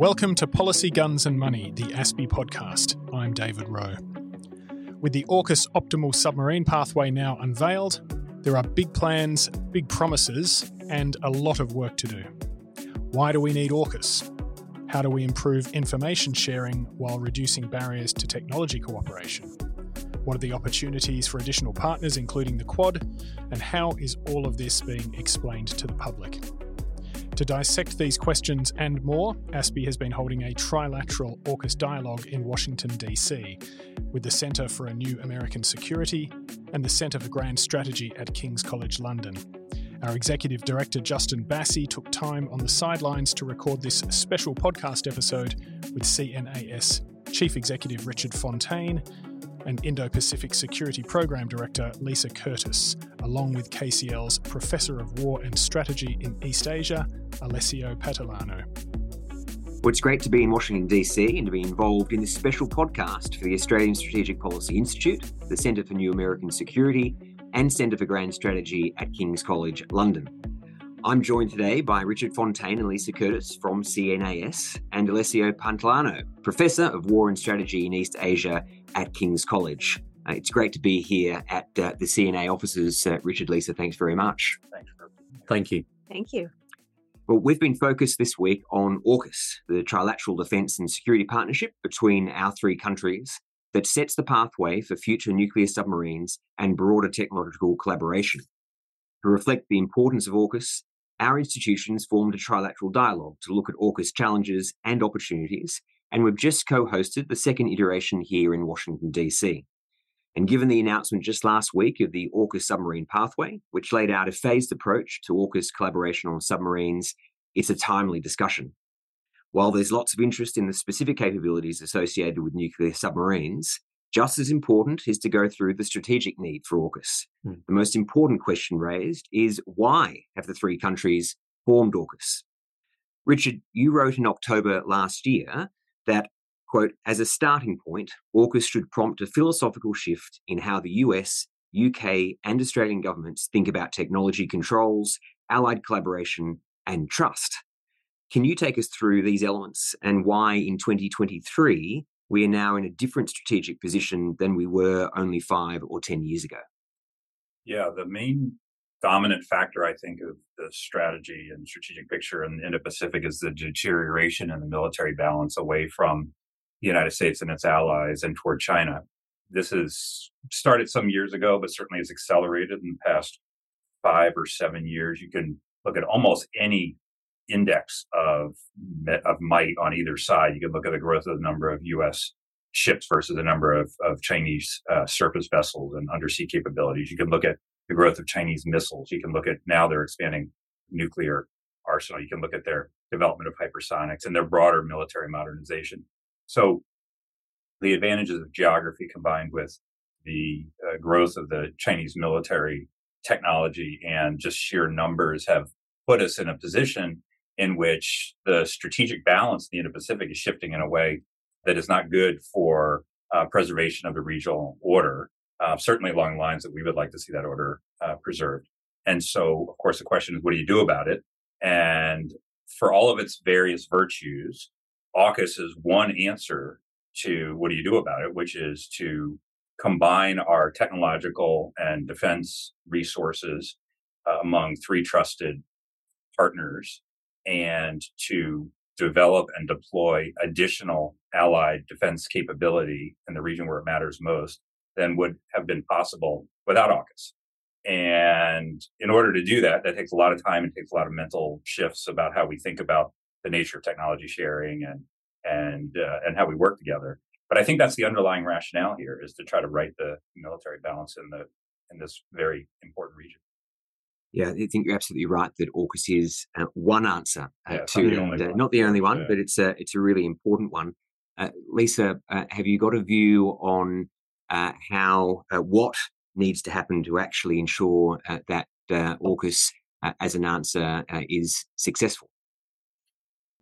Welcome to Policy Guns and Money, the ASPI podcast. I'm David Wroe. With the AUKUS optimal submarine pathway now unveiled, there are big plans, big promises, and a lot of work to do. Why do we need AUKUS? How do we improve information sharing while reducing barriers to technology cooperation? What are the opportunities for additional partners, including the Quad? And how is all of this being explained to the public? To dissect these questions and more, ASPI has been holding a trilateral AUKUS dialogue in Washington, D.C., with the Centre for a New American Security and the Centre for Grand Strategy at King's College London. Our Executive Director Justin Bassi took time on the sidelines to record this special podcast episode with CNAS Chief Executive Richard Fontaine and Indo Pacific Security Program Director Lisa Curtis, along with KCL's Professor of War and Strategy in East Asia, Alessio Patalano. Well, it's great to be in Washington, D.C., and to be involved in this special podcast for the Australian Strategic Policy Institute, the Centre for New American Security, and Centre for Grand Strategy at King's College, London. I'm joined today by Richard Fontaine and Lisa Curtis from CNAS and Alessio Patalano, Professor of War and Strategy in East Asia at King's College. Uh, it's great to be here at uh, the CNAS offices. Uh, Richard, Lisa, thanks very much. Thanks. Thank you. Thank you. Well, we've been focused this week on AUKUS, the trilateral defence and security partnership between our three countries that sets the pathway for future nuclear submarines and broader technological collaboration. To reflect the importance of AUKUS, our institutions formed a trilateral dialogue to look at AUKUS challenges and opportunities and we've just co hosted the second iteration here in Washington, D.C. And given the announcement just last week of the AUKUS submarine pathway, which laid out a phased approach to AUKUS collaboration on submarines, it's a timely discussion. While there's lots of interest in the specific capabilities associated with nuclear submarines, just as important is to go through the strategic need for AUKUS. Mm. The most important question raised is why have the three countries formed AUKUS? Richard, you wrote in October last year that, quote, as a starting point, AUKUS should prompt a philosophical shift in how the US, UK, and Australian governments think about technology controls, allied collaboration, and trust. Can you take us through these elements and why in 2023 we are now in a different strategic position than we were only five or 10 years ago? Yeah, the main dominant factor, I think, of the strategy and strategic picture in the Indo-Pacific is the deterioration in the military balance away from the United States and its allies and toward China. This has started some years ago, but certainly has accelerated in the past five or seven years. You can look at almost any index of of might on either side. You can look at the growth of the number of U.S. ships versus the number of, of Chinese uh, surface vessels and undersea capabilities. You can look at the growth of Chinese missiles. You can look at now they're expanding nuclear arsenal. You can look at their development of hypersonics and their broader military modernization. So the advantages of geography combined with the uh, growth of the Chinese military technology and just sheer numbers have put us in a position in which the strategic balance in the Indo-Pacific is shifting in a way that is not good for uh, preservation of the regional order uh, certainly along lines that we would like to see that order uh, preserved. And so, of course, the question is, what do you do about it? And for all of its various virtues, AUKUS is one answer to what do you do about it, which is to combine our technological and defense resources uh, among three trusted partners and to develop and deploy additional allied defense capability in the region where it matters most than would have been possible without AUKUS. And in order to do that, that takes a lot of time and takes a lot of mental shifts about how we think about the nature of technology sharing and and uh, and how we work together. But I think that's the underlying rationale here is to try to right the military balance in the in this very important region. Yeah, I think you're absolutely right that AUKUS is uh, one answer uh, yeah, to, not the, not the only one, yeah. but it's a it's a really important one. Uh, Lisa, uh, have you got a view on uh, how uh, what needs to happen to actually ensure uh, that uh, AUKUS uh, as an answer uh, is successful?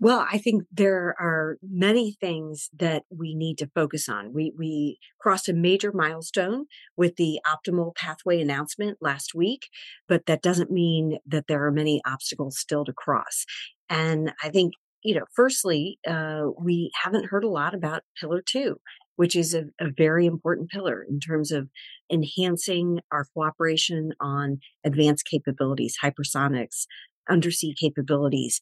Well, I think there are many things that we need to focus on. We we crossed a major milestone with the optimal pathway announcement last week, but that doesn't mean that there are many obstacles still to cross. And I think you know, firstly, uh, we haven't heard a lot about Pillar Two, which is a, a very important pillar in terms of enhancing our cooperation on advanced capabilities, hypersonics, undersea capabilities.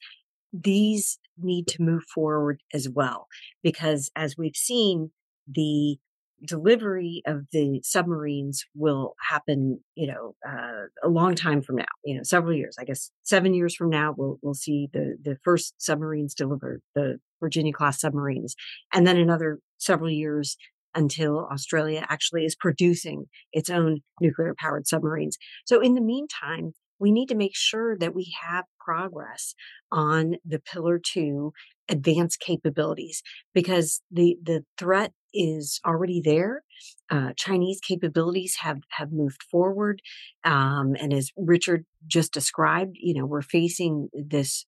These need to move forward as well, because as we've seen, the delivery of the submarines will happen, you know, uh, a long time from now. You know, several years. I guess seven years from now, we'll we'll see the the first submarines delivered, the Virginia class submarines, and then another several years until Australia actually is producing its own nuclear powered submarines. So in the meantime, we need to make sure that we have progress on the pillar two advanced capabilities because the the threat is already there. Uh, Chinese capabilities have have moved forward, um, and as Richard just described, you know we're facing this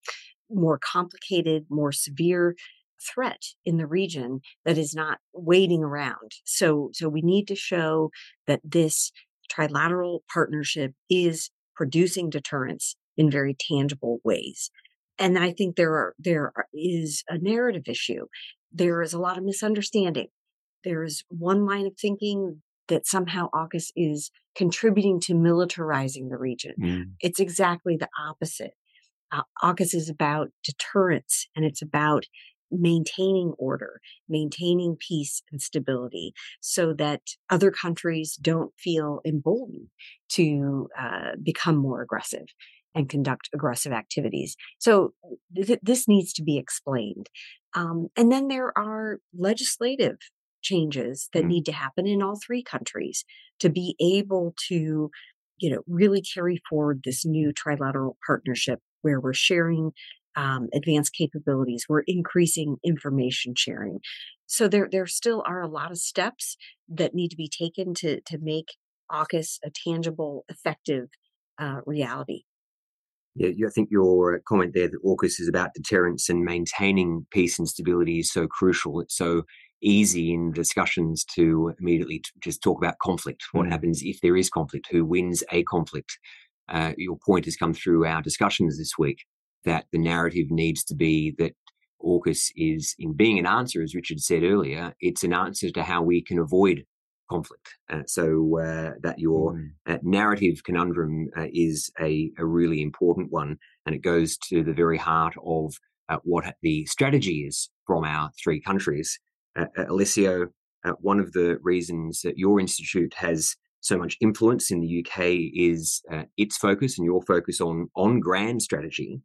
more complicated, more severe threat in the region that is not waiting around. So so we need to show that this trilateral partnership is producing deterrence in very tangible ways. And I think there are, there is a narrative issue. There is a lot of misunderstanding. There is one line of thinking that somehow AUKUS is contributing to militarizing the region. Mm. It's exactly the opposite. Uh, AUKUS is about deterrence and it's about maintaining order, maintaining peace and stability so that other countries don't feel emboldened to uh, become more aggressive and conduct aggressive activities. So th- this needs to be explained. Um, and then there are legislative changes that mm. need to happen in all three countries to be able to, you know, really carry forward this new trilateral partnership where we're sharing um, advanced capabilities, we're increasing information sharing. So there, there still are a lot of steps that need to be taken to to make AUKUS a tangible, effective uh, reality. Yeah, I think your comment there that AUKUS is about deterrence and maintaining peace and stability is so crucial. It's so easy in discussions to immediately just talk about conflict. What mm. happens if there is conflict? Who wins a conflict? Uh, your point has come through our discussions this week that the narrative needs to be that AUKUS is, in being an answer, as Richard said earlier, it's an answer to how we can avoid conflict. Uh, so uh, that your mm. uh, narrative conundrum uh, is a, a, really important one, and it goes to the very heart of uh, what the strategy is from our three countries. Uh, Alessio, one of the reasons that your institute has so much influence in the UK is its focus and your focus on on grand strategy.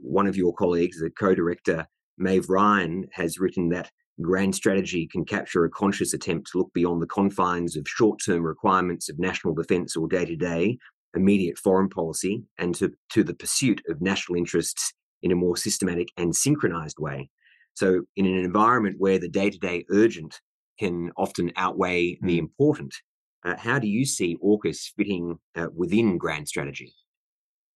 One of your colleagues, the co-director Maeve Ryan, has written that grand strategy can capture a conscious attempt to look beyond the confines of short term requirements of national defence or day to day, immediate foreign policy, and to, to the pursuit of national interests in a more systematic and synchronized way. So, in an environment where the day to day urgent can often outweigh mm. the important, uh, how do you see AUKUS fitting uh, within grand strategy?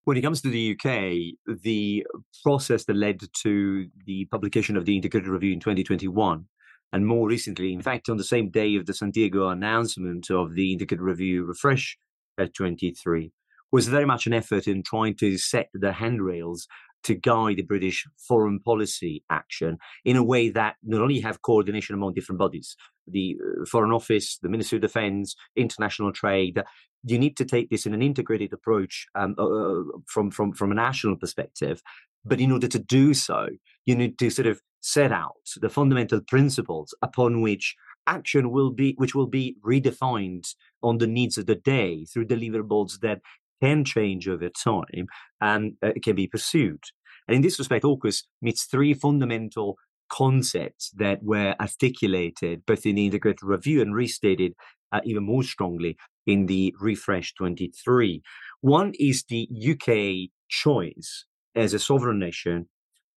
When it comes to the UK, the process that led to the publication of the Integrated Review in 2021, and more recently, in fact, on the same day of the San Diego announcement of the Integrated Review refresh at 23, was very much an effort in trying to set the handrails to guide the British foreign policy action in a way that not only have coordination among different bodies, the uh, Foreign Office, the Ministry of Defence, international trade, you need to take this in an integrated approach um, uh, uh, from from from a national perspective. But in order to do so, you need to sort of set out the fundamental principles upon which action will be, which will be redefined on the needs of the day through deliverables that can change over time and uh, can be pursued. And in this respect, AUKUS meets three fundamental concepts that were articulated both in the integrated review and restated uh, even more strongly in the refresh 23. One is the UK choice as a sovereign nation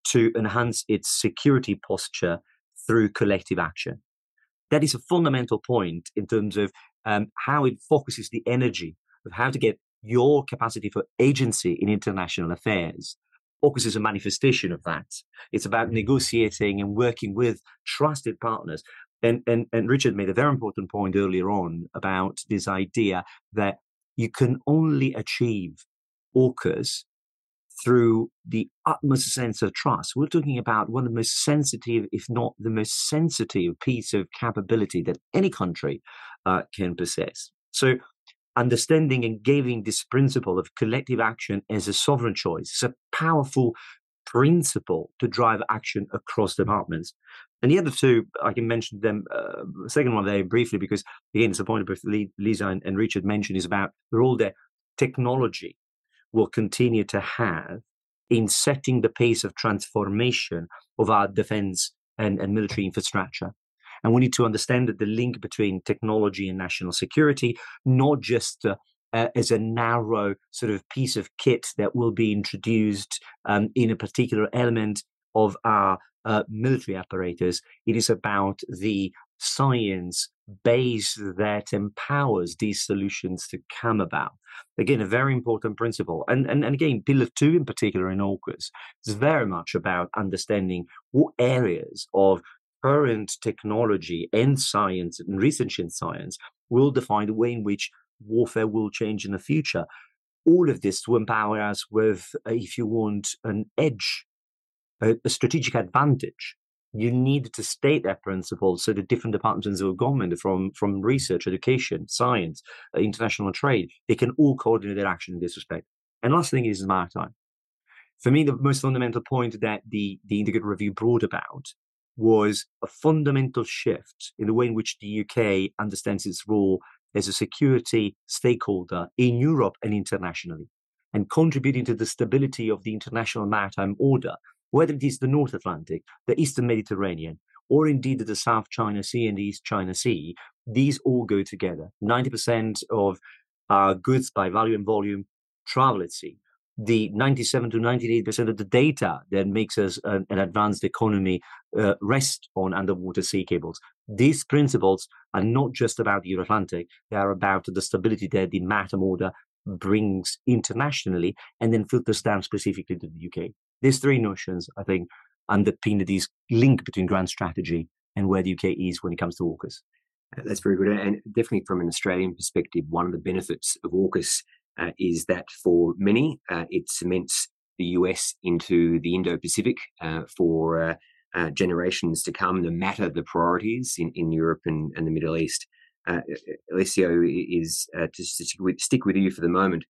to enhance its security posture through collective action. That is a fundamental point in terms of um, how it focuses the energy of how to get your capacity for agency in international affairs. AUKUS is a manifestation of that. It's about negotiating and working with trusted partners and, and, and Richard made a very important point earlier on about this idea that you can only achieve AUKUS through the utmost sense of trust. We're talking about one of the most sensitive, if not the most sensitive piece of capability that any country uh, can possess. So, understanding and giving this principle of collective action as a sovereign choice is a powerful principle to drive action across departments. And the other two, I can mention them, uh, the second one very briefly, because again, it's a point both Lisa and, and Richard mentioned is about the role that technology will continue to have in setting the pace of transformation of our defense and, and military infrastructure. And we need to understand that the link between technology and national security, not just uh, uh, as a narrow sort of piece of kit that will be introduced um, in a particular element of our uh, military apparatus. It is about the science base that empowers these solutions to come about. Again, a very important principle. And, and, and again, Pillar 2 in particular in AUKUS is very much about understanding what areas of current technology and science and research in science will define the way in which warfare will change in the future. All of this to empower us with, if you want, an edge, a, a strategic advantage. You need to state that principle so that different departments of government from from research education science uh, international trade they can all coordinate their action in this respect. And last thing is maritime. For me the most fundamental point that the the integrated review brought about was a fundamental shift in the way in which the uk understands its role as a security stakeholder in Europe and internationally, and contributing to the stability of the international maritime order, whether it is the North Atlantic, the Eastern Mediterranean, or indeed the South China Sea and the East China Sea, these all go together. 90% of our goods by value and volume travel at sea the 97 to 98% of the data that makes us an, an advanced economy uh, rest on underwater sea cables. These principles are not just about the Euro-Atlantic, they are about the stability that the maritime order brings internationally and then filters down specifically to the UK. These three notions, I think, underpin this link between grand strategy and where the UK is when it comes to AUKUS. That's very good. And definitely from an Australian perspective, one of the benefits of AUKUS uh, is that for many, uh, it cements the US into the Indo Pacific uh, for uh, uh, generations to come, no matter the priorities in, in Europe and, and the Middle East. Uh, Alessio is to stick with, you for the moment.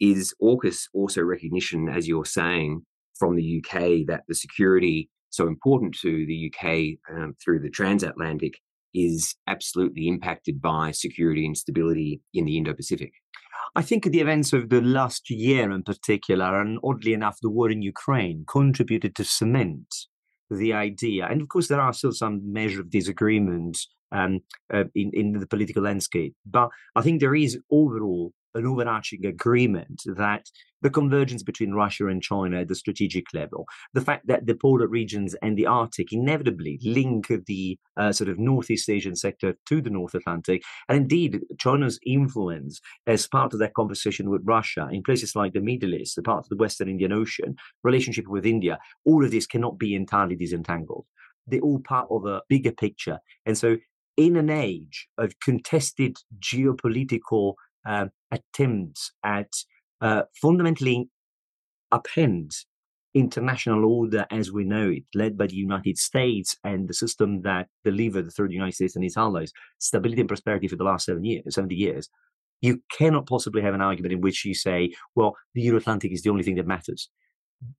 is AUKUS also recognition, as you're saying, from the UK that the security so important to the UK um, through the transatlantic is absolutely impacted by security and stability in the Indo Pacific? I think the events of the last year in particular, and oddly enough, the war in Ukraine, contributed to cement the idea. And of course, there are still some measure of disagreement um, uh, in, in the political landscape. But I think there is overall an overarching agreement that the convergence between Russia and China at the strategic level, the fact that the polar regions and the Arctic inevitably link the uh, sort of Northeast Asian sector to the North Atlantic, and indeed China's influence as part of that conversation with Russia in places like the Middle East, the part of the Western Indian Ocean, relationship with India, all of this cannot be entirely disentangled. They're all part of a bigger picture. And so in an age of contested geopolitical uh, attempts at uh, fundamentally upend international order as we know it, led by the United States and the system that delivered the United States and its allies stability and prosperity for the last seven years, 70 years, you cannot possibly have an argument in which you say, well, the Euro-Atlantic is the only thing that matters.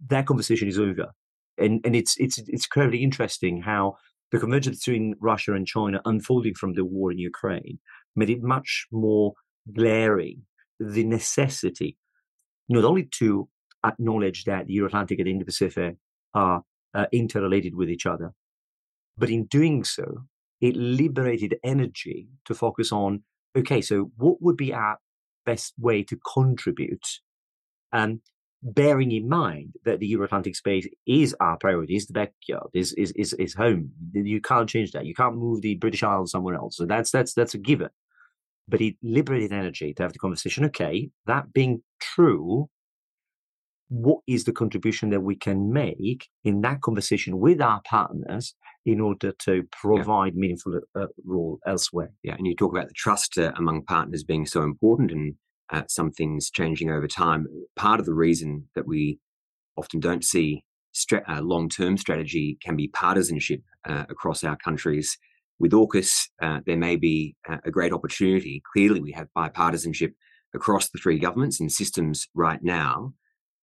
That conversation is over. And, and it's, it's, it's incredibly interesting how the convergence between Russia and China unfolding from the war in Ukraine made it much more glaring the necessity not only to acknowledge that the Euro-Atlantic and the Indo-Pacific are uh, interrelated with each other, but in doing so, it liberated energy to focus on okay, so what would be our best way to contribute? Um, bearing in mind that the Euro-Atlantic space is our priority, is the backyard, is, is is is home. You can't change that. You can't move the British Isles somewhere else. So that's that's that's a given but it liberated energy to have the conversation. Okay, that being true, what is the contribution that we can make in that conversation with our partners in order to provide yeah. meaningful uh, role elsewhere? Yeah, and you talk about the trust uh, among partners being so important and uh, some things changing over time. Part of the reason that we often don't see stra- uh, long term strategy can be partisanship uh, across our countries. With AUKUS, uh, there may be a great opportunity. Clearly, we have bipartisanship across the three governments and systems right now.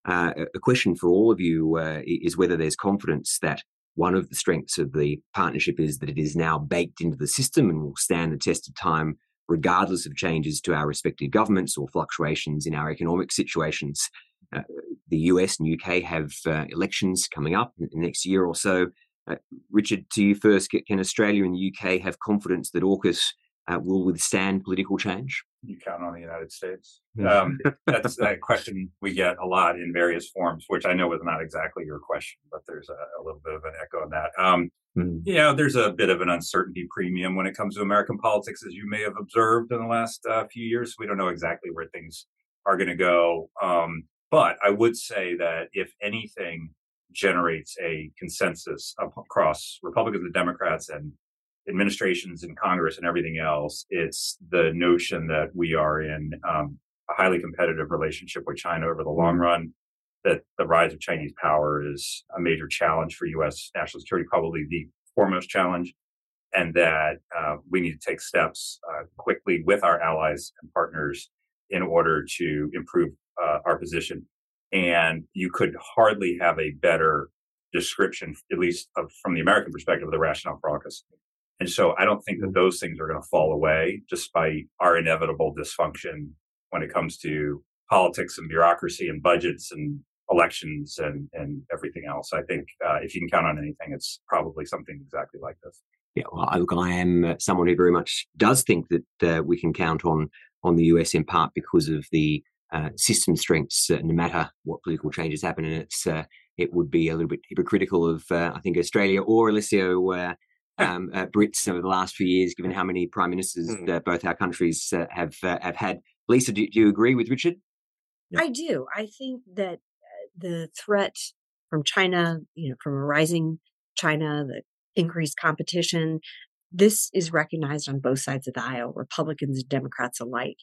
Uh, a question for all of you uh, is whether there's confidence that one of the strengths of the partnership is that it is now baked into the system and will stand the test of time regardless of changes to our respective governments or fluctuations in our economic situations. Uh, the US and UK have uh, elections coming up next year or so. Uh, Richard, to you first, can Australia and the UK have confidence that AUKUS uh, will withstand political change? You count on the United States. Um, that's a question we get a lot in various forms, which I know was not exactly your question, but there's a, a little bit of an echo in that. Um, mm. You know, there's a bit of an uncertainty premium when it comes to American politics, as you may have observed in the last uh, few years. We don't know exactly where things are going to go. Um, but I would say that if anything generates a consensus across Republicans and Democrats and administrations in Congress and everything else, it's the notion that we are in um, a highly competitive relationship with China over the long run, that the rise of Chinese power is a major challenge for U.S. national security, probably the foremost challenge, and that uh, we need to take steps uh, quickly with our allies and partners in order to improve uh, our position. And you could hardly have a better description, at least of, from the American perspective, of the rationale for AUKUS. And so I don't think that those things are going to fall away despite our inevitable dysfunction when it comes to politics and bureaucracy and budgets and elections and, and everything else. I think uh, if you can count on anything, it's probably something exactly like this. Yeah, well, I, look, I am uh, someone who very much does think that uh, we can count on on the US in part because of the uh, system strengths. Uh, no matter what political changes happen, and it's uh, it would be a little bit hypocritical of I think Australia or Alessio um, uh, Brits over the last few years, given how many prime ministers mm. uh, both our countries uh, have uh, have had. Lisa, do, do, you agree with Richard? I do. I think that uh, the threat from China, you know, from a rising China, the increased competition, this is recognized on both sides of the aisle, Republicans and Democrats alike.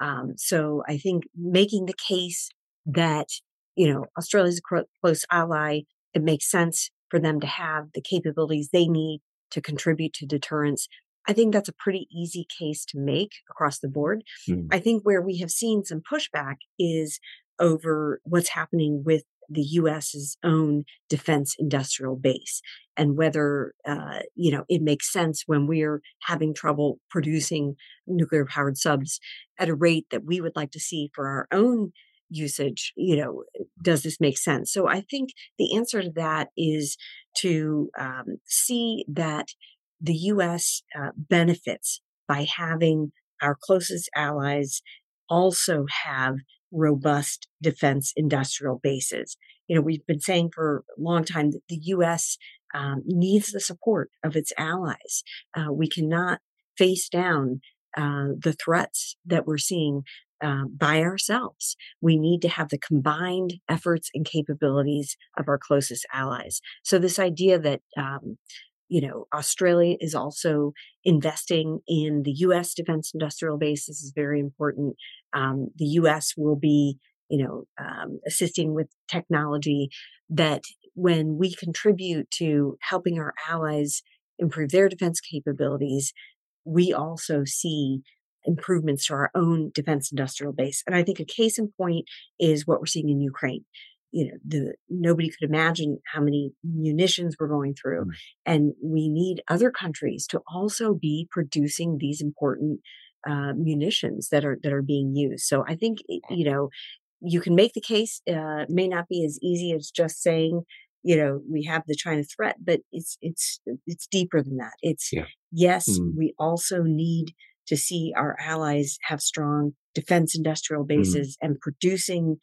Um, so I think making the case that you know Australia's a close ally, it makes sense for them to have the capabilities they need to contribute to deterrence. I think that's a pretty easy case to make across the board. Mm. I think where we have seen some pushback is over what's happening with the U.S.'s own defense industrial base and whether, uh, you know, it makes sense when we're having trouble producing nuclear powered subs at a rate that we would like to see for our own usage. You know, does this make sense? So I think the answer to that is to um, see that the U.S. Uh, benefits by having our closest allies also have robust defense industrial bases. You know, we've been saying for a long time that the U.S. Um, needs the support of its allies. Uh, we cannot face down uh, the threats that we're seeing uh, by ourselves. We need to have the combined efforts and capabilities of our closest allies. So this idea that um, you know Australia is also investing in the U.S. defense industrial base this is very important. Um, the U.S. will be you know um, assisting with technology that when we contribute to helping our allies improve their defense capabilities we also see improvements to our own defense industrial base. And I think a case in point is what we're seeing in Ukraine. You know, the nobody could imagine how many munitions we're going through. Mm. And we need other countries to also be producing these important uh, munitions that are that are being used. So I think you know you can make the case. Uh, may not be as easy as just saying you know we have the China threat, but it's it's it's deeper than that. It's yeah. yes, mm. we also need to see our allies have strong defense industrial mm-hmm. bases mm and producing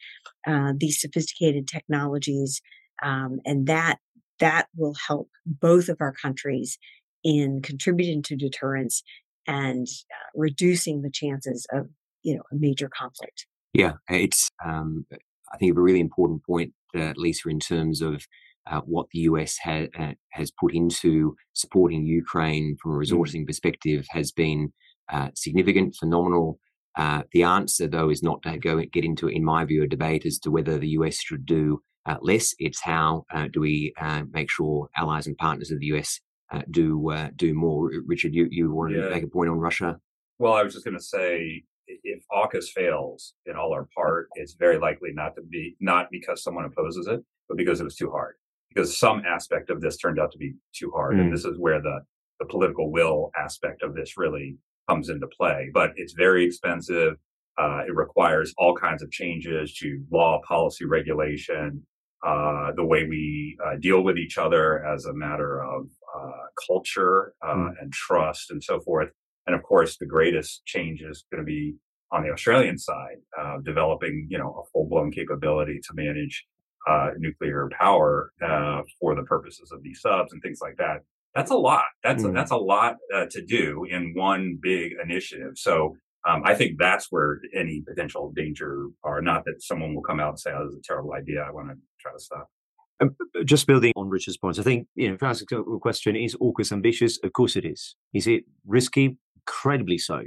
uh, these sophisticated technologies, um, and that that will help both of our countries in contributing to deterrence and uh, reducing the chances of you know a major conflict. Yeah, it's um, I think a really important point, uh, Lisa, in terms of uh, what the US ha- uh, has put into supporting Ukraine from a mm. resourcing mm perspective has been uh, significant, phenomenal. Uh, the answer, though, is not to go get into, in my view, a debate as to whether the US should do uh, less. It's how uh, do we uh, make sure allies and partners of the US uh, do uh, do more. Richard, you you wanted yeah. to make a point on Russia. Well, I was just going to say, if AUKUS fails in all or part, it's very likely not to be not because someone opposes it, but because it was too hard. Because some aspect of this turned out to be too hard, mm. and this is where the the political will aspect of this really comes into play. But it's very expensive. Uh, it requires all kinds of changes to law, policy, regulation, uh, the way we uh, deal with each other as a matter of uh, culture mm. and trust and so forth. And of course, the greatest change is going to be on the Australian side, uh, developing you know a full blown capability to manage uh, nuclear power for the purposes of these subs and things like that. That's a lot. That's mm. a, that's a lot to do in one big initiative. So um, I think that's where any potential danger are. Not that someone will come out and say, "Oh, this is a terrible idea. I want to try to stop." Um, just building on Richard's points, I think you know, if I ask a question, is AUKUS ambitious? Of course it is. Is it risky? Incredibly so.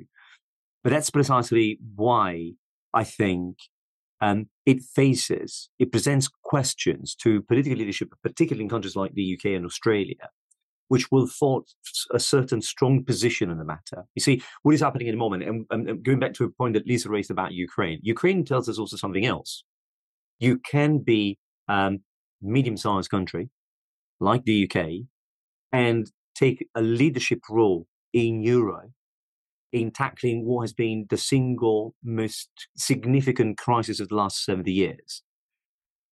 But that's precisely why I think um, it faces, it presents questions to political leadership, particularly in countries like the UK and Australia, which will force a certain strong position in the matter. You see, what is happening in the moment, and, and going back to a point that Lisa raised about Ukraine, Ukraine tells us also something else. You can be a um, medium-sized country like the UK and take a leadership role in Euro in tackling what has been the single most significant crisis of the last 70 years.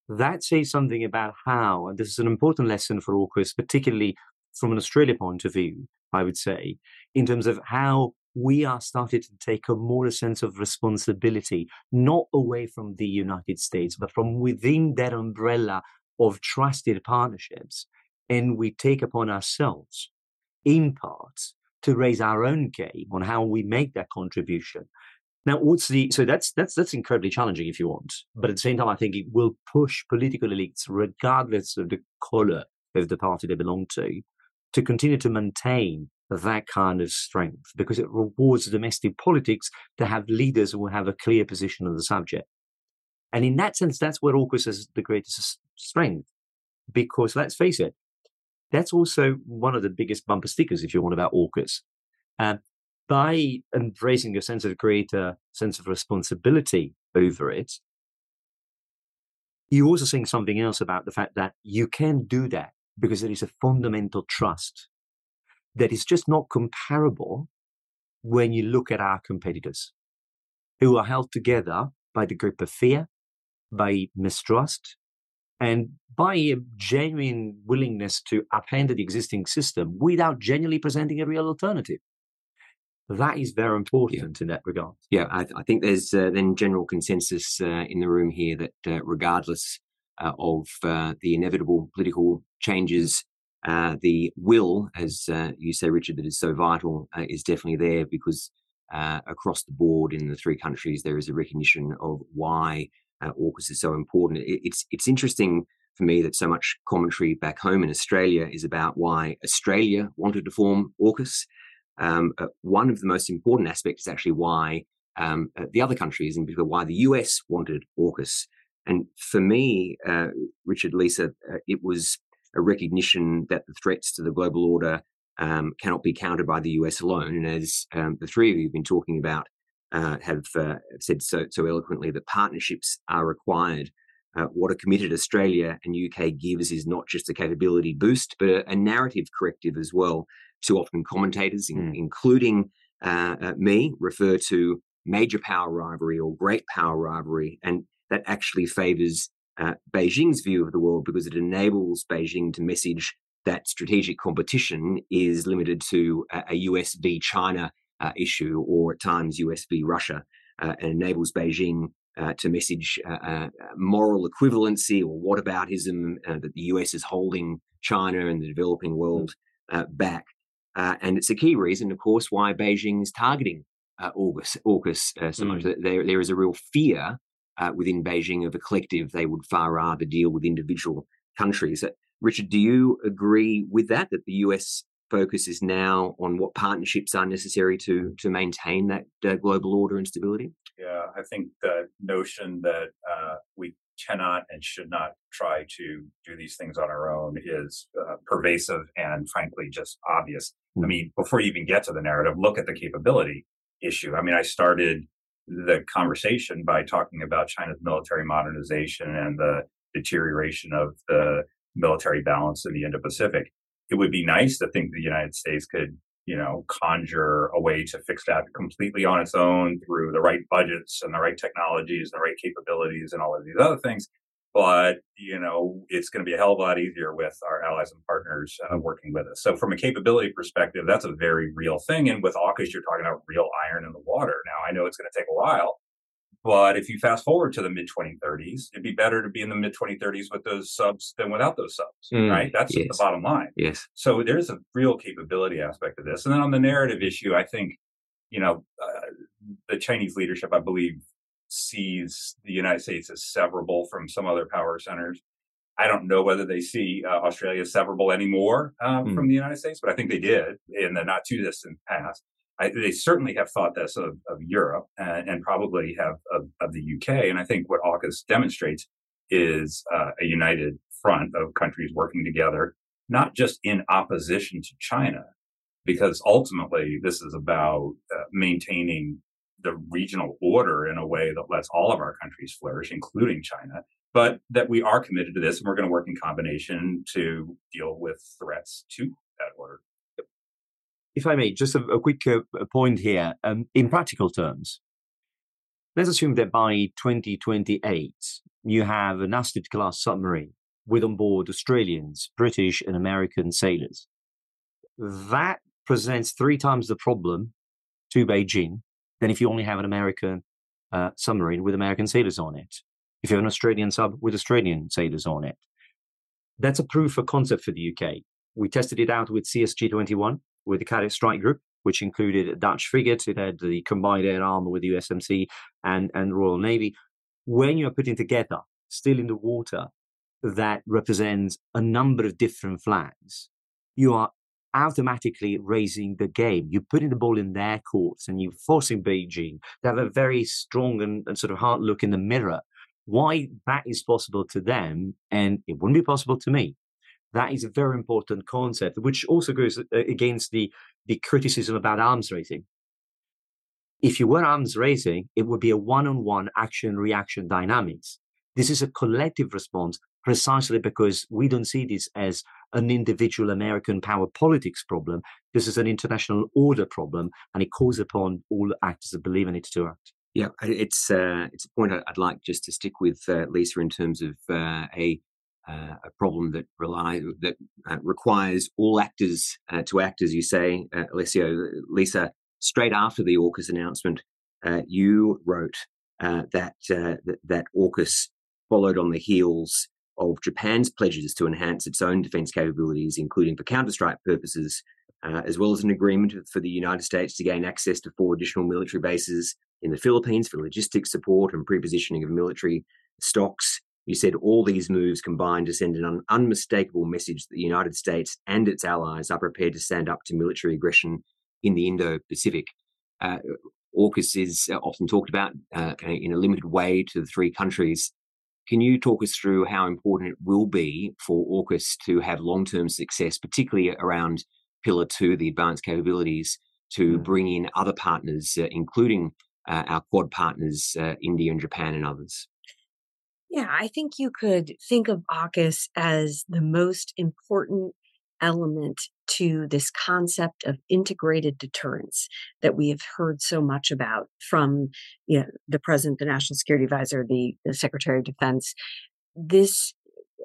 That says something about how, and this is an important lesson for AUKUS, particularly from an Australia point of view, I would say, in terms of how we are starting to take a more sense of responsibility, not away from the United States, but from within that umbrella of trusted partnerships. And we take upon ourselves, in part, to raise our own game on how we make that contribution. Now, what's the so that's that's that's incredibly challenging if you want, but at the same time, I think it will push political elites, regardless of the color of the party they belong to, to continue to maintain that kind of strength because it rewards domestic politics to have leaders who have a clear position on the subject. And in that sense, that's where AUKUS has the greatest strength because let's face it, that's also one of the biggest bumper stickers, if you want, about AUKUS. Um, by embracing a sense of greater sense of responsibility over it, you're also saying something else about the fact that you can do that because there is a fundamental trust that is just not comparable when you look at our competitors who are held together by the grip of fear, by mistrust, and by a genuine willingness to upend the existing system without genuinely presenting a real alternative. That is very important yeah. in that regard. Yeah, I, I think there's uh, then general consensus uh, in the room here that uh, regardless uh, of uh, the inevitable political changes. Uh, the will, as you say, Richard, that is so vital, is definitely there because across the board in the three countries there is a recognition of why AUKUS is so important. It, it's it's interesting for me that so much commentary back home in Australia is about why Australia wanted to form AUKUS. Um, uh, one of the most important aspects is actually why um, uh, the other countries, in particular, why the US wanted AUKUS. And for me, uh, Richard, Lisa, uh, it was a recognition that the threats to the global order um, cannot be countered by the US alone. And as um, the three of you have been talking about, uh, have uh, said so, so eloquently, that partnerships are required. Uh, what a committed Australia and UK gives is not just a capability boost, but a, a narrative corrective as well. Too often, commentators, in, mm. including uh, me, refer to major power rivalry or great power rivalry, and that actually favors uh, Beijing's view of the world because it enables Beijing to message that strategic competition is limited to a, a US v China uh, issue or at times US v Russia uh, and enables Beijing uh, to message uh, uh, moral equivalency or whataboutism that the US is holding China and the developing world back. and it's a key reason, of course, why Beijing is targeting AUKUS, AUKUS so mm. much. There, there is a real fear uh, within Beijing of a collective. They would far rather deal with individual countries. Uh, Richard, do you agree with that? That the US focus is now on what partnerships are necessary to to maintain that uh, global order and stability? Yeah, I think the notion that uh, we cannot and should not try to do these things on our own is uh, pervasive and frankly just obvious. I hmm. mean, before you even get to the narrative, look at the capability issue. I mean, I started the conversation by talking about China's military modernization and the deterioration of the military balance in the Indo Pacific. It would be nice to think the United States could you know, conjure a way to fix that completely on its own through the right budgets and the right technologies and the right capabilities and all of these other things. But, you know, it's going to be a hell of a lot easier with our allies and partners uh, working with us. So from a capability perspective, that's a very real thing. And with AUKUS, you're talking about real iron in the water. Now, I know it's going to take a while, but if you fast forward to the mid 2030s, it'd be better to be in the mid 2030s with those subs than without those subs, mm, right? That's yes. the bottom line. Yes. So there's a real capability aspect of this. And then on the narrative issue, I think, you know, uh, the Chinese leadership, I believe, sees the United States as severable from some other power centers. I don't know whether they see uh, Australia severable anymore uh, mm. from the United States, but I think they did in the not too distant past. I, they certainly have thought this of, of Europe and, and, probably have of, of, the UK. And I think what AUKUS demonstrates is uh, a united front of countries working together, not just in opposition to China, because ultimately this is about uh, maintaining the regional order in a way that lets all of our countries flourish, including China, but that we are committed to this and we're going to work in combination to deal with threats to that order if I may, just a, a quick uh, point here. Um, in practical terms, let's assume that by 2028, you have an Astute class submarine with on board Australians, British, and American sailors. That presents three times the problem to Beijing than if you only have an American uh, submarine with American sailors on it. If you have an Australian sub with Australian sailors on it. That's a proof of concept for the UK. We tested it out with CSG 21 with the Carrier Strike Group, which included a Dutch frigate. It had the combined air armor with the USMC and, and Royal Navy. When you are putting together, still in the water, that represents a number of different flags, you are automatically raising the game. You're putting the ball in their courts and you're forcing Beijing to have a very strong and, and sort of hard look in the mirror. Why that is possible to them and it wouldn't be possible to me that is a very important concept, which also goes uh, against the, the criticism about arms raising. If you were arms raising, it would be a one on one action reaction dynamics. This is a collective response precisely because we don't see this as an individual American power politics problem. This is an international order problem, and it calls upon all actors that believe in it to act. Yeah, it's uh, it's a point I'd like just to stick with uh, Lisa in terms of uh, a uh, a problem that rely that uh, requires all actors uh, to act, as you say, uh, Alessio. Lisa, straight after the AUKUS announcement, you wrote that, that that AUKUS followed on the heels of Japan's pledges to enhance its own defense capabilities, including for counter-strike purposes, as well as an agreement for the United States to gain access to four additional military bases in the Philippines for logistics support and pre-positioning of military stocks. You said all these moves combine to send an unmistakable message that the United States and its allies are prepared to stand up to military aggression in the Indo Pacific. Uh, AUKUS is uh, often talked about uh, in a limited way to the three countries. Can you talk us through how important it will be for AUKUS to have long term success, particularly around Pillar 2, the advanced capabilities, to mm. bring in other partners, uh, including uh, our Quad partners, uh, India and Japan and others? Yeah, I think you could think of AUKUS as the most important element to this concept of integrated deterrence that we have heard so much about from you know, the president, the national security advisor, the, the secretary of defense. This,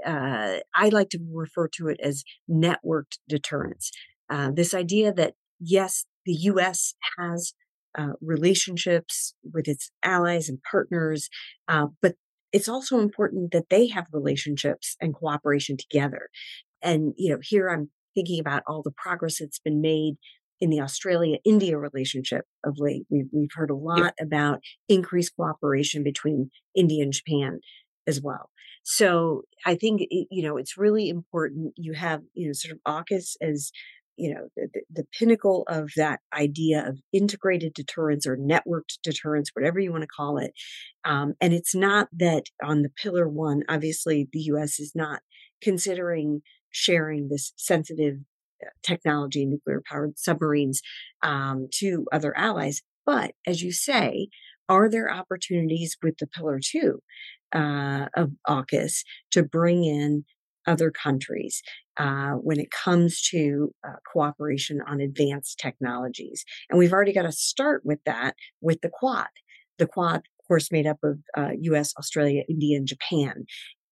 uh, I like to refer to it as networked deterrence. Uh, this idea that yes, the U.S. has uh, relationships with its allies and partners, uh, but it's also important that they have relationships and cooperation together. And, you know, here I'm thinking about all the progress that's been made in the Australia India relationship of late. We've, we've heard a lot about increased cooperation between India and Japan as well. So I think, you know, it's really important. You have, you know, sort of AUKUS as you know, the, the, pinnacle of that idea of integrated deterrence or networked deterrence, whatever you want to call it. Um, and it's not that on the pillar one, obviously the U.S. is not considering sharing this sensitive uh, technology, nuclear powered submarines um, to other allies. But as you say, are there opportunities with the pillar two uh, of AUKUS to bring in other countries uh, when it comes to uh, cooperation on advanced technologies. And we've already got to start with that with the Quad. The Quad, of course, made up of uh, US, Australia, India, and Japan.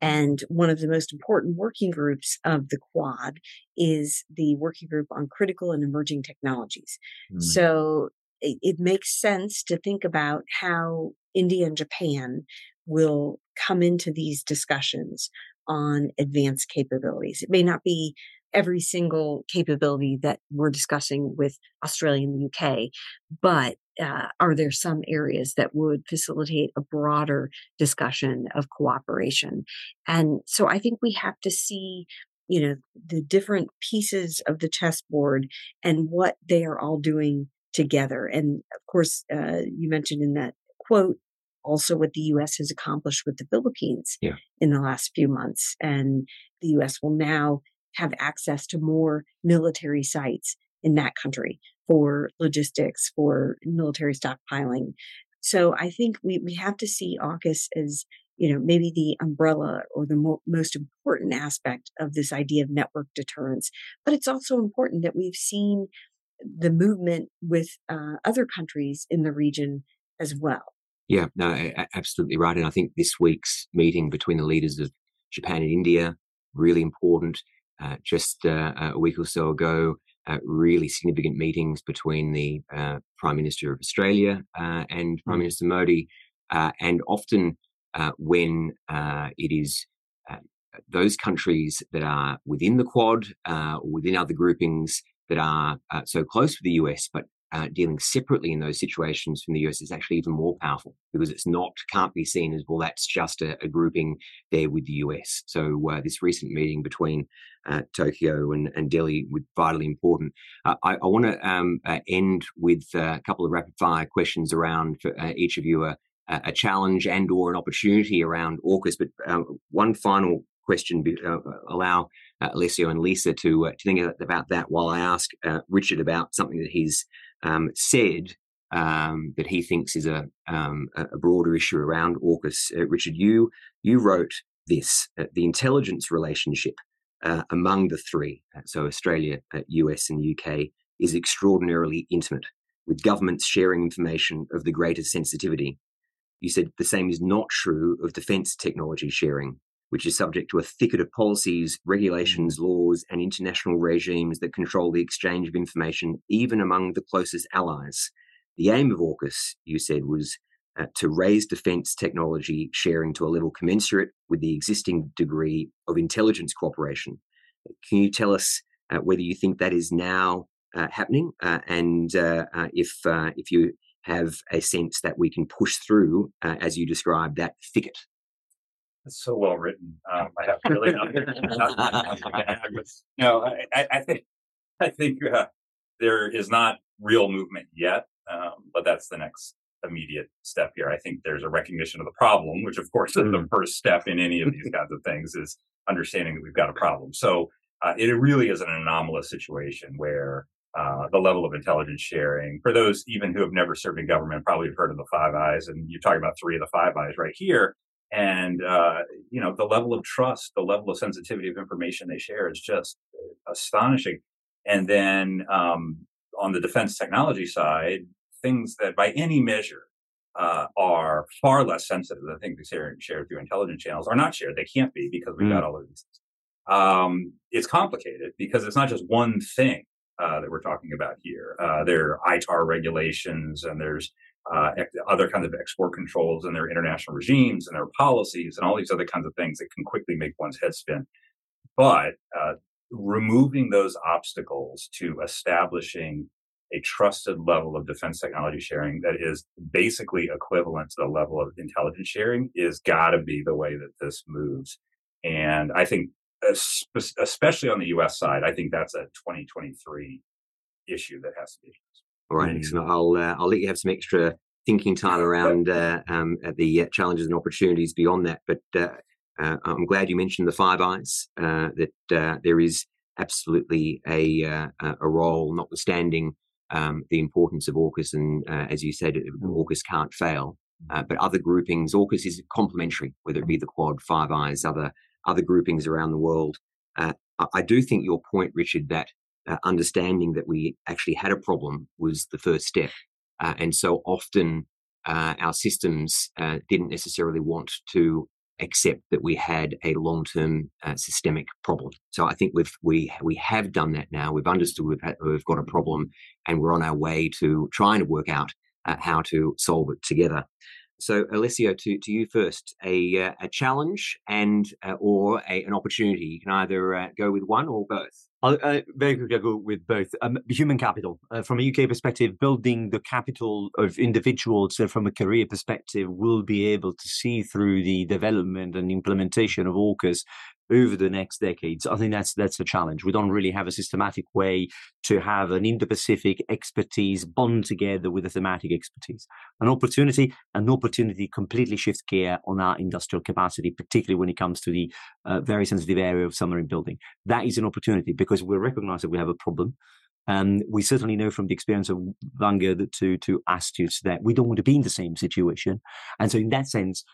And one of the most important working groups of the Quad is the working group on critical and emerging technologies. Mm. So it, it makes sense to think about how India and Japan will come into these discussions on advanced capabilities. It may not be every single capability that we're discussing with Australia and the UK, but uh, are there some areas that would facilitate a broader discussion of cooperation? And so I think we have to see, you know, the different pieces of the chessboard and what they are all doing together. And of course, uh, you mentioned in that quote also what the U.S. has accomplished with the Philippines yeah. in the last few months. And the U.S. will now have access to more military sites in that country for logistics, for military stockpiling. So I think we, we have to see AUKUS as, you know, maybe the umbrella or the mo- most important aspect of this idea of network deterrence. But it's also important that we've seen the movement with uh, other countries in the region as well. Yeah, no, absolutely right. And I think this week's meeting between the leaders of Japan and India really important. Uh, just uh, a week or so ago, uh, really significant meetings between the uh, Prime Minister of Australia uh, and Prime mm. Minister Modi, uh, and often when it is those countries that are within the Quad or within other groupings that are so close to the US, but uh, dealing separately in those situations from the US is actually even more powerful because it's not can't be seen as well that's just a, a grouping there with the US. So uh, this recent meeting between uh, Tokyo and, and, Delhi was vitally important. Uh, I, I want to um, uh, end with uh, a couple of rapid fire questions around for each of you. a challenge and or an opportunity around AUKUS, but one final question uh, allow uh, Alessio and Lisa to uh, to think about that while I ask Richard about something that he's um, said um, that he thinks is a, um, a broader issue around AUKUS. Uh, Richard, you you wrote this: uh, the intelligence relationship uh, among the three, uh, so Australia, US, uh, and UK, is extraordinarily intimate, with governments sharing information of the greatest sensitivity. You said the same is not true of defence technology sharing, which is subject to a thicket of policies, regulations, laws, and international regimes that control the exchange of information, even among the closest allies. The aim of AUKUS, you said, was uh, to raise defence technology sharing to a level commensurate with the existing degree of intelligence cooperation. Can you tell us uh, whether you think that is now uh, happening, uh, and uh, uh, if if you have a sense that we can push through, as you described, that thicket it's so well written. Um, I have really nothing. no, I, I, think I think uh, there is not real movement yet, um, but that's the next immediate step here. I think there's a recognition of the problem, which of course is the mm. first step in any of these kinds of things is understanding that we've got a problem. So uh, it really is an anomalous situation where uh, the level of intelligence sharing for those even who have never served in government probably have heard of the five eyes and you're talking about three of the five eyes right here and uh, you know the level of trust the level of sensitivity of information they share is just astonishing and then um, on the defense technology side things that by any measure uh, are far less sensitive than things we share, share through intelligence channels are not shared they can't be because we've mm. got all of these um, it's complicated because it's not just one thing uh, that we're talking about here. Uh, there are ITAR regulations and there's uh, other kinds of export controls and their international regimes and their policies and all these other kinds of things that can quickly make one's head spin. But uh, removing those obstacles to establishing a trusted level of defense technology sharing that is basically equivalent to the level of intelligence sharing is got to be the way that this moves. And I think especially on the U.S. side, I think that's a 2023 issue that has to be. All right, excellent. I'll uh, I'll let you have some extra thinking time around uh, um, the uh, challenges and opportunities beyond that. But uh, uh, I'm glad you mentioned the Five Eyes. Uh, that there is absolutely a a role, notwithstanding um, the importance of AUKUS, and as you said, mm. AUKUS can't fail. but other groupings, AUKUS is complementary, whether it be the Quad, Five Eyes, other other groupings around the world. I do think your point, Richard, that uh, understanding that we actually had a problem was the first step. Uh, and so often uh, our systems uh, didn't necessarily want to accept that we had a long-term uh, systemic problem. So I think we've we we have done that now. We've understood we've had, we've got a problem, and we're on our way to trying to work out uh, how to solve it together. So, Alessio, to, to you first, a, uh, a challenge and uh, or a, an opportunity. You can either uh, go with one or both. I'll uh, very quickly I go with both. Um, human capital, uh, from a UK perspective, building the capital of individuals uh, from a career perspective will be able to see through the development and implementation of AUKUS over the next decades. I think that's that's a challenge. We don't really have a systematic way to have an Indo-Pacific expertise bond together with a thematic expertise. An opportunity, an opportunity completely shifts gear on our industrial capacity, particularly when it comes to the uh, very sensitive area of submarine building. That is an opportunity because we recognize that we have a problem. And we certainly know from the experience of Vanguard to to Astutes that we don't want to be in the same situation. And so, in that sense,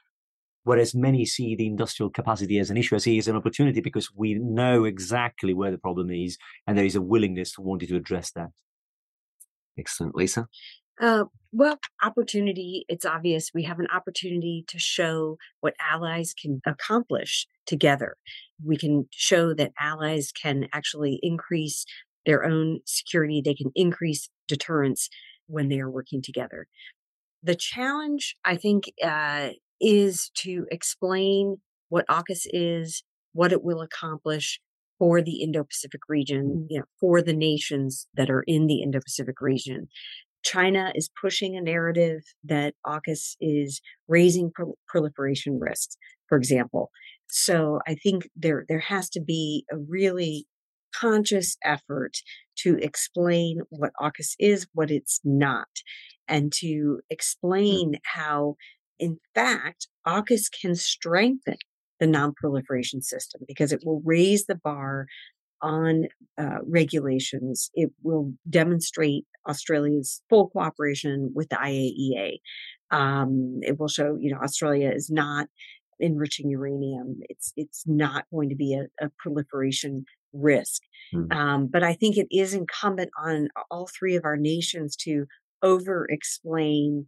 Whereas many see the industrial capacity as an issue, I see as an opportunity because we know exactly where the problem is and there is a willingness to want to address that. Excellent. Lisa? Uh, well, opportunity, it's obvious we have an opportunity to show what allies can accomplish together. We can show that allies can actually increase their own security, they can increase deterrence when they are working together. The challenge, I think, uh, is to explain what AUKUS is, what it will accomplish for the Indo-Pacific region, mm. you know, for the nations that are in the Indo-Pacific region. China is pushing a narrative that AUKUS is raising pro- proliferation risks, for example. So I think there there has to be a really conscious effort to explain what AUKUS is, what it's not, and to mm. explain how in fact, AUKUS can strengthen the non-proliferation system because it will raise the bar on uh, regulations. It will demonstrate Australia's full cooperation with the IAEA. Um, it will show, you know, Australia is not enriching uranium. It's it's not going to be a, a proliferation risk. Mm. Um, but I think it is incumbent on all three of our nations to over explain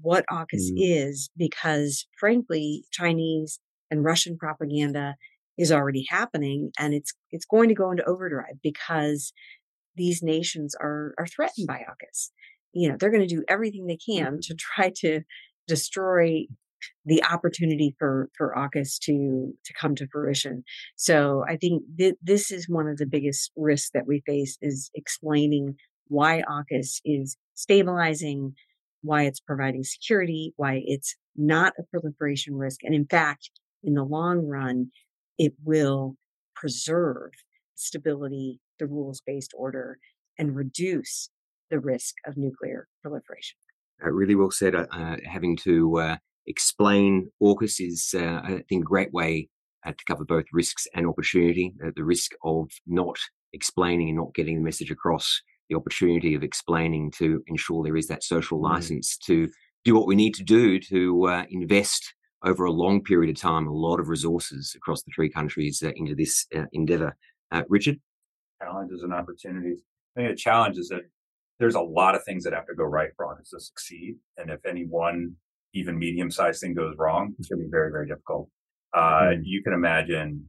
what AUKUS mm. is because frankly, Chinese and Russian propaganda is already happening and it's it's going to go into overdrive because these nations are are threatened by AUKUS. You know, they're going to do everything they can to try to destroy the opportunity for for AUKUS to to come to fruition. So I think th- this is one of the biggest risks that we face is explaining why AUKUS is stabilizing why it's providing security, why it's not a proliferation risk. And in fact, in the long run, it will preserve stability, the rules based order, and reduce the risk of nuclear proliferation. Uh, really well said. Uh, uh having to uh, explain AUKUS is, uh, I think, a great way uh, to cover both risks and opportunity. the risk of not explaining and not getting the message across the opportunity of explaining to ensure there is that social mm. license to do what we need to do to uh, invest over a long period of time a lot of resources across the three countries uh, into this uh, endeavor. Uh, Richard? Challenges and opportunities. I think the challenge is that there's a lot of things that have to go right for us to succeed. And if any one even medium sized thing goes wrong, it's going to be very, very difficult. Uh, mm. You can imagine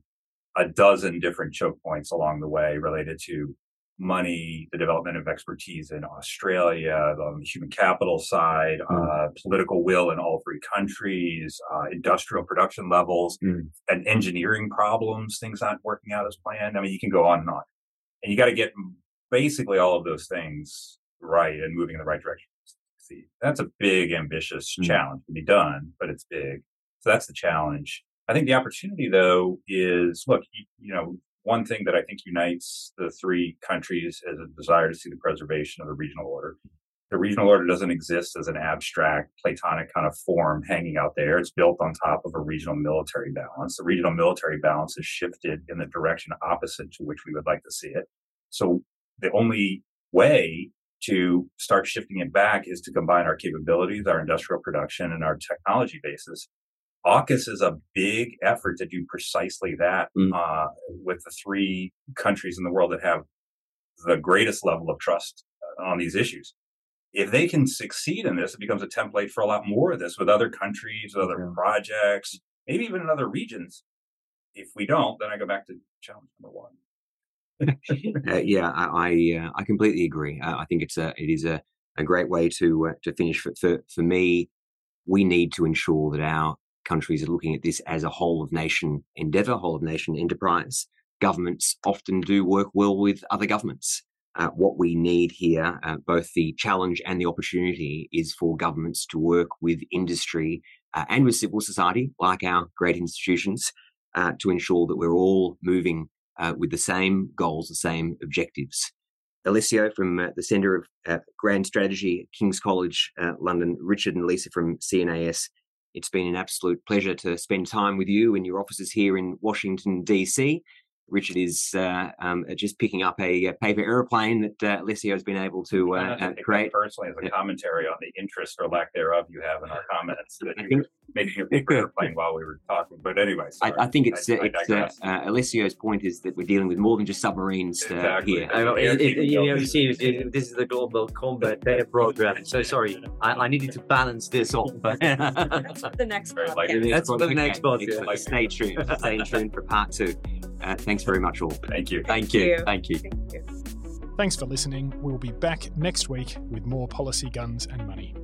a dozen different choke points along the way related to money, the development of expertise in Australia, the human capital side, mm. uh, political will in all three countries, uh, industrial production levels, mm. and engineering problems, things aren't working out as planned. I mean, you can go on and on. And you got to get basically all of those things right and moving in the right direction. See, that's a big, ambitious mm. challenge to be done, but it's big. So that's the challenge. I think the opportunity, though, is look, you, you know, one thing that I think unites the three countries is a desire to see the preservation of the regional order. The regional order doesn't exist as an abstract Platonic kind of form hanging out there. It's built on top of a regional military balance. The regional military balance has shifted in the direction opposite to which we would like to see it. So the only way to start shifting it back is to combine our capabilities, our industrial production, and our technology bases. AUKUS is a big effort to do precisely that mm. uh, with the three countries in the world that have the greatest level of trust uh, on these issues. If they can succeed in this, it becomes a template for a lot more of this with other countries, with other yeah. projects, maybe even in other regions. If we don't, then I go back to challenge number one uh, yeah, I I, uh, I, completely agree. Uh, I think it's a it is a, a great way to uh, to finish. For, for for me, we need to ensure that our countries are looking at this as a whole of nation endeavor, whole of nation enterprise. Governments often do work well with other governments. Uh, what we need here, uh, both the challenge and the opportunity, is for governments to work with industry and with civil society, like our great institutions, to ensure that we're all moving uh, with the same goals, the same objectives. Alessio from uh, the Centre of uh, Grand Strategy at King's College uh, London, Richard and Lisa from CNAS. It's been an absolute pleasure to spend time with you in your offices here in Washington, D.C. Richard is uh, um, just picking up a, a paper aeroplane that uh, Alessio has been able to uh, uh create. Personally, as a commentary on the interest or lack thereof you have in our comments, that I think making a paper airplane while we were talking. But anyway, I, I, think it's, I, it's uh, uh, Alessio's point is that we're dealing with more than just submarines exactly. here. I it, it, you know, you see, it, this is the Global Combat Air Program. So sorry, I, needed to balance this off. But that's for the next podcast. That's for the next podcast. Stay tuned. Stay tuned for part two. Uh, thanks very much, all. Thank you. Thank you. Thank you. Thanks for listening. We'll be back next week with more policy, guns, and money.